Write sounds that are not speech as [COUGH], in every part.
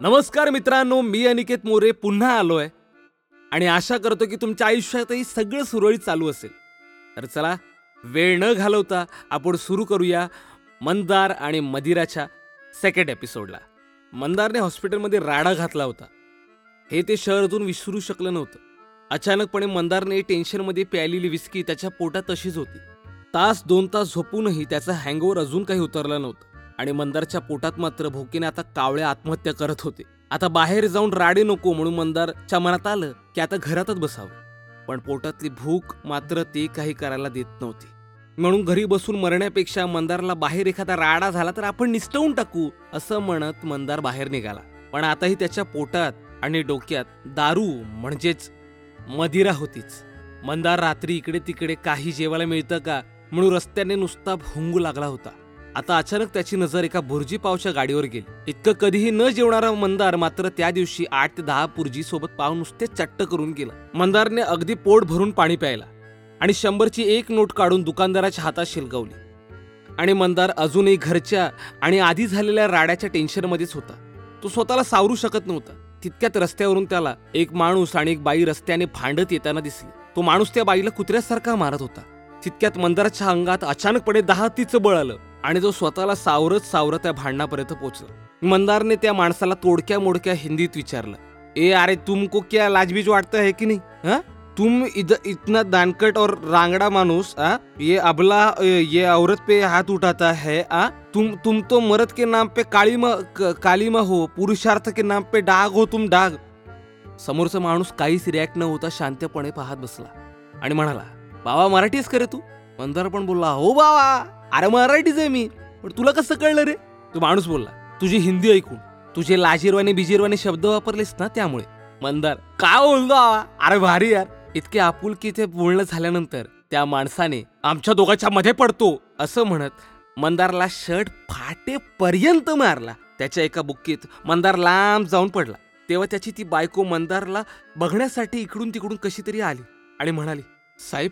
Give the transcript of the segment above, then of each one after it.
नमस्कार मित्रांनो मी अनिकेत मोरे पुन्हा आलोय. आणि आशा करतो की तुमच्या आयुष्यातही सगळं सुरळीत चालू असेल. तर चला वेळ न घालवता आपण सुरू करूया मंदार आणि मदिराच्या सेकंड एपिसोडला मंदारने हॉस्पिटलमध्ये राडा घातला होता. हे ते शहर अजून विसरू शकलं नव्हतं. अचानकपणे मंदारने टेन्शनमध्ये प्यायलेली विस्की त्याच्या पोटात तशीच होती. तास दोन तास झोपूनही त्याचा हँगओव्हर अजून काही उतरला नव्हता. आणि मंदारच्या पोटात मात्र भोकीने आता कावळे आत्महत्या करत होते. आता बाहेर जाऊन राडे नको म्हणून मंदारच्या मनात आलं की आता घरातच बसावं. पण पोटातली भूक मात्र ते काही करायला देत नव्हती. म्हणून घरी बसून मरण्यापेक्षा मंदारला बाहेर एखादा राडा झाला तर आपण निसटवून टाकू असं म्हणत मंदार बाहेर निघाला. पण आताही त्याच्या पोटात आणि डोक्यात दारू म्हणजेच मदिरा होतीच. मंदार रात्री इकडे तिकडे काही जेवायला मिळतं का? म्हणून रस्त्याने नुसता भोंगू लागला होता. आता अचानक त्याची नजर एका भुर्जी पावच्या गाडीवर गेली. इतकं कधीही न जेवणारा मंदार मात्र त्या दिवशी आठ ते दहा भुर्जी सोबत पाव नुसते चट्ट करून गेला. मंदारने अगदी पोट भरून पाणी प्यायला आणि शंभरची एक नोट काढून दुकानदाराच्या हातात शिलगवली. आणि मंदार अजूनही घरच्या आणि आधी झालेल्या राड्याच्या टेन्शनमध्येच होता. तो स्वतःला सावरू शकत नव्हता. तितक्यात रस्त्यावरून त्याला एक माणूस आणि एक बाई रस्त्याने भांडत येताना दिसली. तो माणूस त्या बाईला कुत्र्यासारखा मारत होता. तितक्यात मंदाराच्या अंगात अचानकपणे दहा तीच बळ आलं. आणि तो स्वतःला सावरत सावरत त्या भांडणापर्यंत पोचला मंदारने त्या माणसाला तोडक्या मोडक्या हिंदीत विचारलं ए अरे तुमको क्या लाजबीज वाटतं है की नाही? हा? तुम इध इतना दानकट और रांगड़ा माणूस आ? ये अबला ये औरत पे हाथ उठाता है आ? तुम तुम तो मर्द के नाम पे काळीमा क- हो पुरुषार्थ के नाम पे डाग हो तुम डाग. समोरचा माणूस काहीच रिॲक्ट न होता शांतपणे पाहत बसला आणि म्हणाला बाबा मराठीच करे तू? मंदार पण बोलला हो बाबा. अरे मराठीच आहे मी. पण तुला कसं कळलं रे? तो माणूस बोलला. तुझी हिंदी ऐकून. तुझे लाजीरवाने बिजीरवाने शब्द वापरलेस ना त्यामुळे. मंदार. का बोलतो अरे भारी यार. इतके आपुलकी ते बोलणं झाल्यानंतर त्या माणसाने आमच्या दोघांच्या मध्ये पडतो असं म्हणत मंदारला शर्ट फाटेपर्यंत मारला. त्याच्या एका बुक्कीत मंदार लांब जाऊन पडला. तेव्हा त्याची ती बायको मंदारला बघण्यासाठी इकडून तिकडून कशी तरी आली आणि म्हणाली साहेब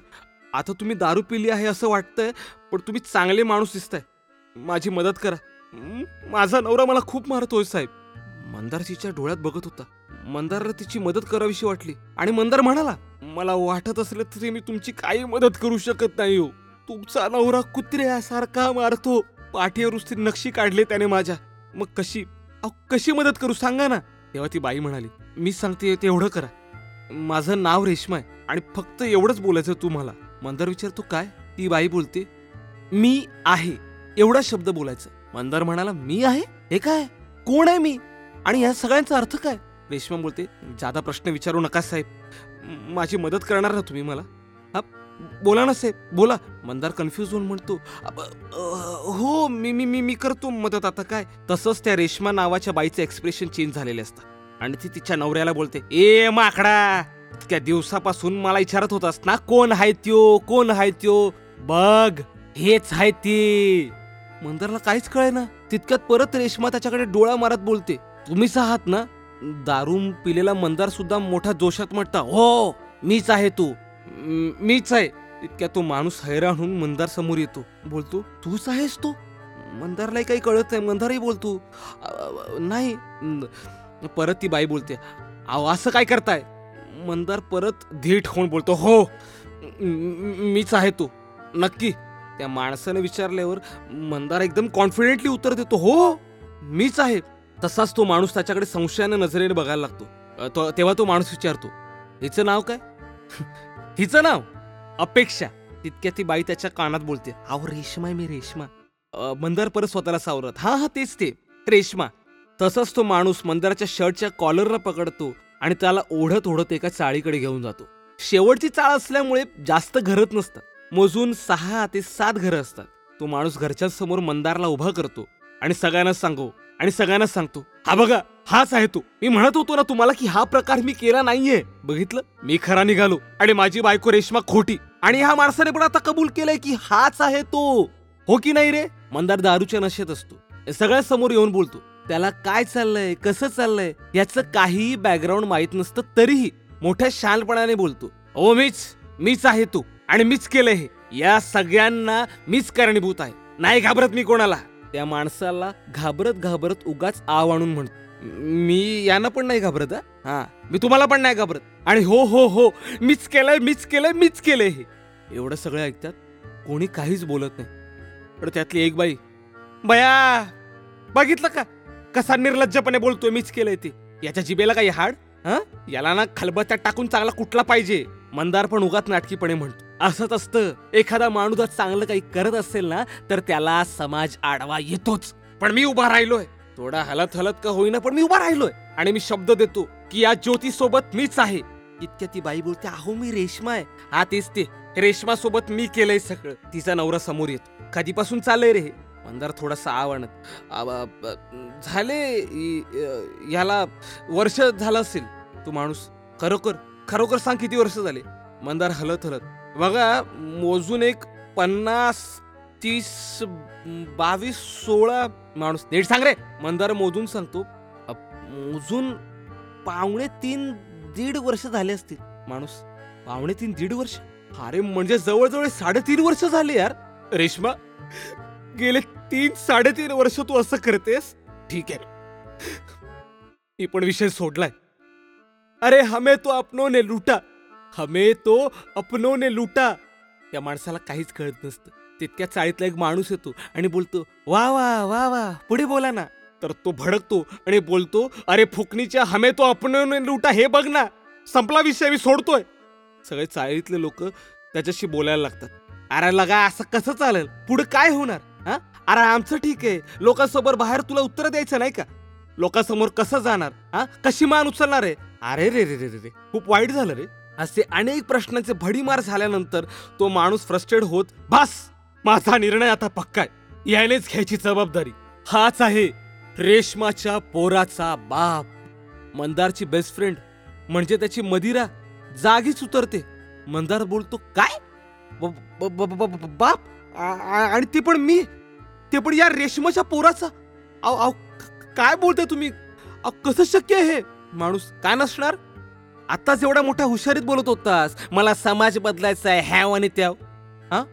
आता तुम्ही दारू पिली आहे असं वाटतंय पण तुम्ही चांगले माणूस दिसताय. माझी मदत करा. माझा नवरा मला खूप मारतोय साहेब. मंदार तिच्या डोळ्यात बघत होता. मंदारला तिची मदत करावीशी वाटली. आणि मंदार म्हणाला मला वाटत असलं तरी मी तुमची काही मदत करू शकत नाही हो. तुमचा नवरा कुत्र्यासारखा मारतो. पाठीवर नुसती नक्षी काढले त्याने माझ्या. मग कशी? अहो कशी मदत करू? सांगा ना. तेव्हा ती बाई म्हणाली मी सांगते तेवढं करा. माझं नाव रेश्मा आहे आणि फक्त एवढंच बोलायचं तुम्हाला. मंदार विचारतो काय? ती बाई बोलते मी आहे. एवढा शब्द बोलायचं. मंदार म्हणाला मी आहे? हे काय? कोण आहे मी? आणि या सगळ्यांचा अर्थ काय? रेश्मा बोलते जादा प्रश्न विचारू नका साहेब. माझी मदत करणार ना तुम्ही मला? हा बोला ना साहेब बोला. मंदार कन्फ्यूज होऊन म्हणतो हो मी मी मी मी करतो मदत आता काय? तसंच त्या रेश्मा नावाच्या बाईचं एक्सप्रेशन चेंज झालेले असतात आणि ती तिच्या नवऱ्याला बोलते ए माकडा! इतक्या दिवसापासून मला विचारत होतास ना कोण हाय त्यो? कोण आहे त्यो? बघ हेच आहे ते. मंदारला काहीच कळे ना तितक्यात परत रेश्मा त्याच्याकडे डोळा मारत बोलते. तुम्हीच आहात ना? दारू पिलेला मंदार सुद्धा मोठ्या जोशात म्हणता हो मीच आहे तू. मीच आहे. इतक्या तो माणूस हैराण होऊन मंदार समोर येतो. बोलतो तूच आहेस तू? मंदारलाही काही कळत नाही. मंदारही बोलतो नाही. परत ती बाई बोलते अहो असं काय करताय? मंदार परत धीट होऊन बोलतो हो मीच आहे तू नक्की. त्या माणसाने विचारल्यावर मंदार एकदम कॉन्फिडेंटली उत्तर देतो हो मीच आहे. तसाच तो माणूस त्याच्याकडे संशयाने नजरेने बघायला लागतो. तो- तेव्हा तो माणूस विचारतो हिचं नाव काय? [LAUGHS] हिचं नाव अपेक्षा. तितक्या ती बाई त्याच्या कानात बोलते अहो रेशमा आहे मी रेशमा. मंदार परत स्वतःला सावरत हा हा तेच ते रेशमा. तसंच तो माणूस मंदाराच्या शर्टच्या कॉलरला पकडतो आणि त्याला ओढत ओढत एका चाळीकडे घेऊन जातो. शेवटची चाळ असल्यामुळे जास्त घरत नसतात. मोजून सहा ते सात घरं असतात. तो माणूस घरच्यांसमोर मंदारला उभा करतो आणि सगळ्यांना सांगो आणि सगळ्यांना सांगतो हा बघा हाच आहे तो. मी म्हणत होतो ना तुम्हाला की हा प्रकार मी केला नाहीये. बघितलं? मी खरा निघालो आणि माझी बायको रेश्मा खोटी. आणि ह्या माणसाने पण आता कबूल केलंय की हाच आहे तो. हो की नाही रे? मंदार दारूच्या नशेत असतो. सगळ्या समोर येऊन बोलतो. त्याला काय चाललंय कसं चाललंय याचं काहीही बॅकग्राऊंड माहीत नसतं तरीही मोठ्या शालपणाने बोलतो. ओ मीच मीच आहे तू आणि मीच केलंय हे. या सगळ्यांना मीच कारणीभूत आहे. नाही घाबरत मी कोणाला. त्या माणसाला घाबरत घाबरत उगाच आव आणून म्हणतो. मी यांना पण नाही घाबरत हा मी तुम्हाला पण नाही घाबरत. आणि हो हो हो मीच केलंय मीच केलंय मीच केलंय हे. एवढं सगळं ऐकतात कोणी काहीच बोलत नाही. पण त्यातली एक बाई बया बघितलं का? कसा निर्लज्जपणे बोलतोय मीच केलंय ते. याच्या जिबेला काही हाड? हा? याला ना खलबत्त्यात टाकून चांगला कुठला पाहिजे? मंदार पण उगाच नाटकीपणे म्हणतो. असंच असतं. एखादा माणूस जर चांगलं काही करत असेल ना तर त्याला समाज आडवा येतोच. पण मी उभा राहिलोय. थोडा हलत हलत का होईना पण मी उभा राहिलोय. आणि मी शब्द देतो की या ज्योती सोबत मीच आहे. इतक्या ती बाई बोलते अहो मी रेशमा आहे. हा तेच ते. रेशमा सोबत मी केलंय सगळं. तिचा नवरा समोर येतो. कधीपासून चाललंय रे हे? मंदार थोडासा आवडत. झाले ह्याला वर्ष झालं असेल. तू माणूस खरोखर खरोखर सांग किती वर्ष झाले? मंदार हलत हलत. बघा मोजून एक पन्नास तीस बावीस सोळा माणूस. नीट सांग रे. मंदार मोजून सांगतो. मोजून पावणे तीन दीड वर्ष झाले असतील. माणूस पावणे तीन दीड वर्ष? अरे म्हणजे जवळजवळ साडेतीन वर्ष झाले यार. रेश्मा गेले तीन साडेतीन वर्ष तू असं करतेस? ठीक आहे. मी पण विषय सोडलाय. अरे हमे तो अपनों ने लुटा. हमे तो अपनों ने लुटा. त्या माणसाला काहीच कळत नसतं. तितक्या चाळीतला एक माणूस येतो आणि बोलतो वा वा वा वा पुढे बोला ना. तर तो भडकतो आणि बोलतो अरे फुकणीच्या हमे तो अपनों ने लुटा हे बघ ना संपला विषय मी सोडतोय. सगळे चाळीतले लोक त्याच्याशी बोलायला लागतात. अरे लगा असं कसं चालेल? पुढे काय होणार? हा? अरे आमचं ठीक आहे. लोकांसमोर बाहेर तुला उत्तर द्यायचं नाही का? लोकांसमोर कसं जाणार? हा? कशी मान उचलणार आहे? अरे रे रे रे रे रे. खूप वाईट झालं रे. असे अनेक प्रश्नांचे भडीमार झाल्यानंतर तो माणूस फ्रस्ट्रेट होत बस माझा निर्णय आता पक्का आहे. यानेच घ्यायची जबाबदारी. हाच आहे रेशमाच्या पोराचा बाप. मंदारची बेस्ट फ्रेंड म्हणजे त्याची मदिरा जागीच उतरते. मंदार बोलतो काय? ब- ब- बाप? आ- आ- आणि ते पण मी. ते पण या रेशमाच्या पोराचा. अहो अहो क- काय बोलताय तुम्ही? अहो, कसं शक्य आहे हे? माणूस काय नसणार? आताच एवढा मोठ्या हुशारीत बोलत होतास. मला समाज बदलायचा आहे हॅव आणि त्याव. हा?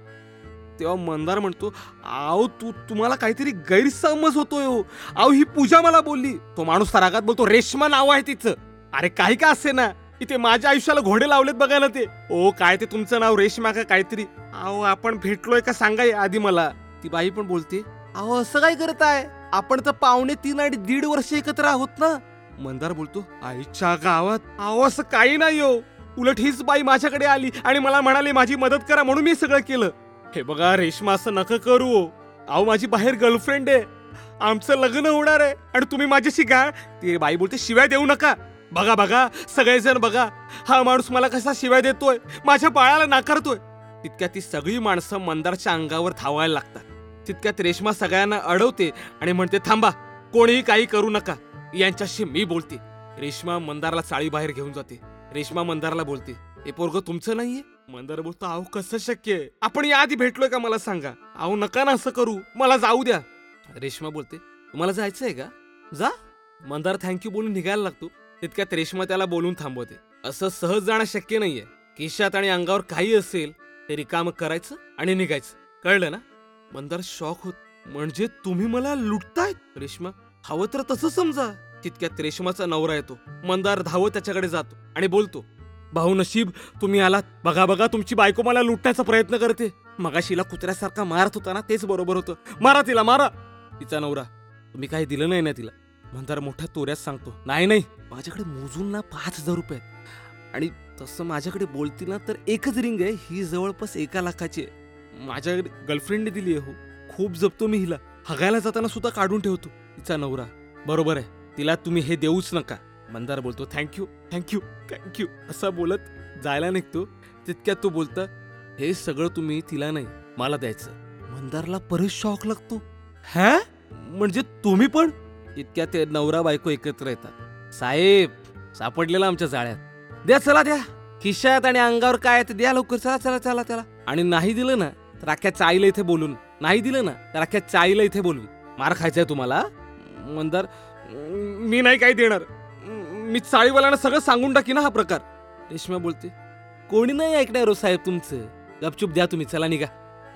तेव्हा मंदार म्हणतो आहो तू तुम्हाला काहीतरी गैरसमज होतोय हो. अहो ही पूजा मला बोलली. तो माणूस रागात बोलतो रेशमा नाव आहे तिचं. अरे काही का असे ना इथे माझ्या आयुष्याला घोडे लावलेत बघा ना ते. ओ काय ते तुमचं नाव? रेशमा का काहीतरी? अहो आपण भेटलोय का सांगा आधी मला. ती बाई पण बोलते अहो असं काय करत आहे? आपण तर पावणे तीन आणि दीड वर्ष एकत्र आहोत ना? मंदार बोलतो आईच्या गावात. अहो असं काही नाही हो. उलट हीच बाई माझ्याकडे आली आणि मला म्हणाली माझी मदत करा म्हणून मी सगळं केलं. हे बघा रेशमा असं नका करू हो. अहो माझी बाहेर गर्लफ्रेंड आहे. आमचं लग्न होणार आहे आणि तुम्ही माझ्याशी गा ती बाई बोलते शिवाय देऊ नका. बघा बघा सगळेजण बघा हा माणूस मला कसा शिवाय देतोय? माझ्या बाळाला नाकारतोय. तितक्यात ती सगळी माणसं मंदारच्या अंगावर धावायला लागतात. तितक्यात रेशमा सगळ्यांना अडवते आणि म्हणते थांबा कोणीही काही करू नका. यांच्याशी मी बोलते. रेशमा मंदारला चाळी बाहेर घेऊन जाते. रेशमा मंदारला बोलते हे पोरग तुमचं नाहीये? मंदार बोलतो अहो कसं शक्य आहे? आपण याआधी भेटलोय का मला सांगा? अहो नका ना असं करू. मला जाऊ द्या. रेशमा बोलते तुम्हाला जायचंय का? जा. मंदार थँक्यू बोलून निघायला लागतो. तितक्यात रेशमा त्याला बोलून थांबवते. असं सहज जाणं शक्य नाहीये. केशात आणि अंगावर काही असेल ते रिकामं करायचं आणि निघायचं. कळलं ना? मंदार शॉक होत म्हणजे तुम्ही मला लुटताय? रेशमा हवं तर तसं समजा. तितक्यात रेशमाचा नवरा येतो. मंदार धावत त्याच्याकडे जातो आणि बोलतो भाऊ नशीब तुम्ही आलात. बघा बघा तुमची बायको मला लुटण्याचा प्रयत्न करते. मगाशीला कुत्र्यासारखा मारत होता ना तेच बरोबर होतं. मारा तिला मारा. तिचा नवरा तुम्ही काही दिलं नाही ना तिला? मंदार मोठ्या तोऱ्यात सांगतो नाही नाही माझ्याकडे मोजून ना पाच हजार रुपये आहेत. आणि तसं माझ्याकडे बोलतील ना तर एकच रिंग आहे ही जवळपास एका लाखाची आहे. माझ्या गर्लफ्रेंडने दिली आहे हो. खूप जपतो मी हिला. हगायला जाताना सुद्धा काढून ठेवतो. तिचा नवरा. बरोबर आहे. तिला तुम्ही हे देऊच नका. मंदार बोलतो थँक्यू थँक्यू थँक्यू असा बोलत जायला निघतो. तितक्यात तो बोलता हे सगळं तुम्ही तिला नाही मला द्यायचं. मंदारला परत शॉक लागतो. हॅ? म्हणजे तुम्ही पण? इतक्या ते नवरा बायको एकत्र येतात. साहेब सापडलेला आमच्या जाळ्यात. द्या चला द्या. खिशात आणि अंगावर काय ते द्या लवकर. चला चला चला चला. आणि नाही दिलं ना तर अख्ख्या चाईला इथे बोलून. नाही दिलं ना तर अख्ख्या चाईला इथे बोलून. मार खायचंय तुम्हाला? मंदार मी नाही काही देणार. मी चाळीवाल्यांना सगळं सांगून टाकी ना हा प्रकार. रेश्मा बोलते कोणी नाही ऐकणार हो साहेब तुमचं. गपचूप द्या तुम्ही चला निघा.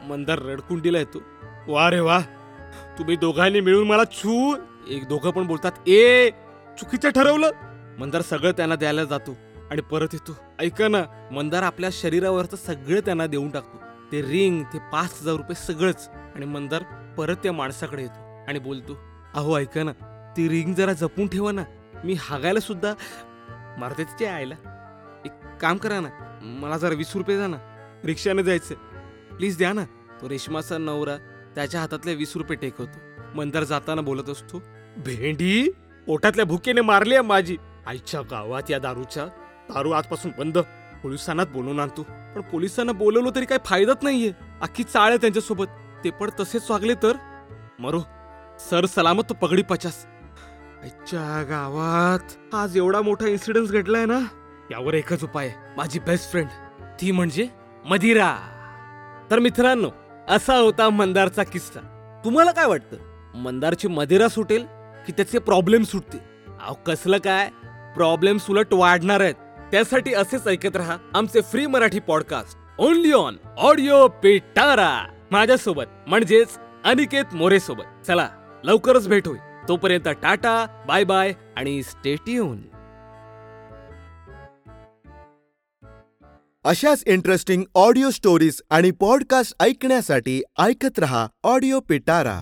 मंदार रडकुंडीला येतो. वा रे वा तुम्ही दोघांनी मिळून मला छू एक दोघं पण बोलतात ए चुकीचं ठरवलं. मंदार सगळं त्यांना द्यायला जातो आणि परत येतो. ऐका ना मंदार आपल्या शरीरावरचं सगळं त्यांना देऊन टाकतो. ते रिंग ते पाच हजार रुपये सगळंच. आणि मंदार परत त्या माणसाकडे येतो आणि बोलतो अहो ऐका ना ती रिंग जरा जपून ठेवा ना. मी हागायला सुद्धा मारते तिच्या आईला. एक काम करा ना मला जरा वीस रुपये द्या ना. रिक्षाने जायचं. प्लीज द्या ना. तो रेशमाचा नवरा त्याच्या हातातले वीस रुपये टेकवतो मंदार जाताना बोलत असतो भेंडी पोटातल्या भुकेने मारली आहे माझी. आईच्या गावात या दारूच्या. दारू आजपासून बंद. पोलिसांना बोलवून आणतो. पण पोलिसांना बोलवलं तरी काही फायदाच नाहीये. अख्खी चाळ आहे त्यांच्यासोबत. ते पण तसेच वागले तर. मरो सर सलामत तो पगडी पचास. आईच्या गावात आज एवढा मोठा इन्सिडेंट घडलाय ना यावर एकच उपाय आहे. माझी बेस्ट फ्रेंड ती म्हणजे मदिरा. तर मित्रांनो असा होता मंदारचा किस्सा. तुम्हाला काय वाटतं? मंदारची मदिरा सुटेल की त्याचे प्रॉब्लेम सुटतील. अहो कसलं काय? प्रॉब्लेम उलट वाढणार आहेत. त्यासाठी असेच ऐकत राहा आमचे free Marathi podcast only on audio Petara माझ्यासोबत म्हणजेच अनिकेत मोरे सोबत चला लवकरच भेट होईल. तोपर्यंत टाटा बाय बाय आणि स्टेट्यून अशाच इंटरेस्टिंग ऑडिओ स्टोरीज आणि पॉडकास्ट ऐकण्यासाठी ऐकत रहा ऑडिओ पिटारा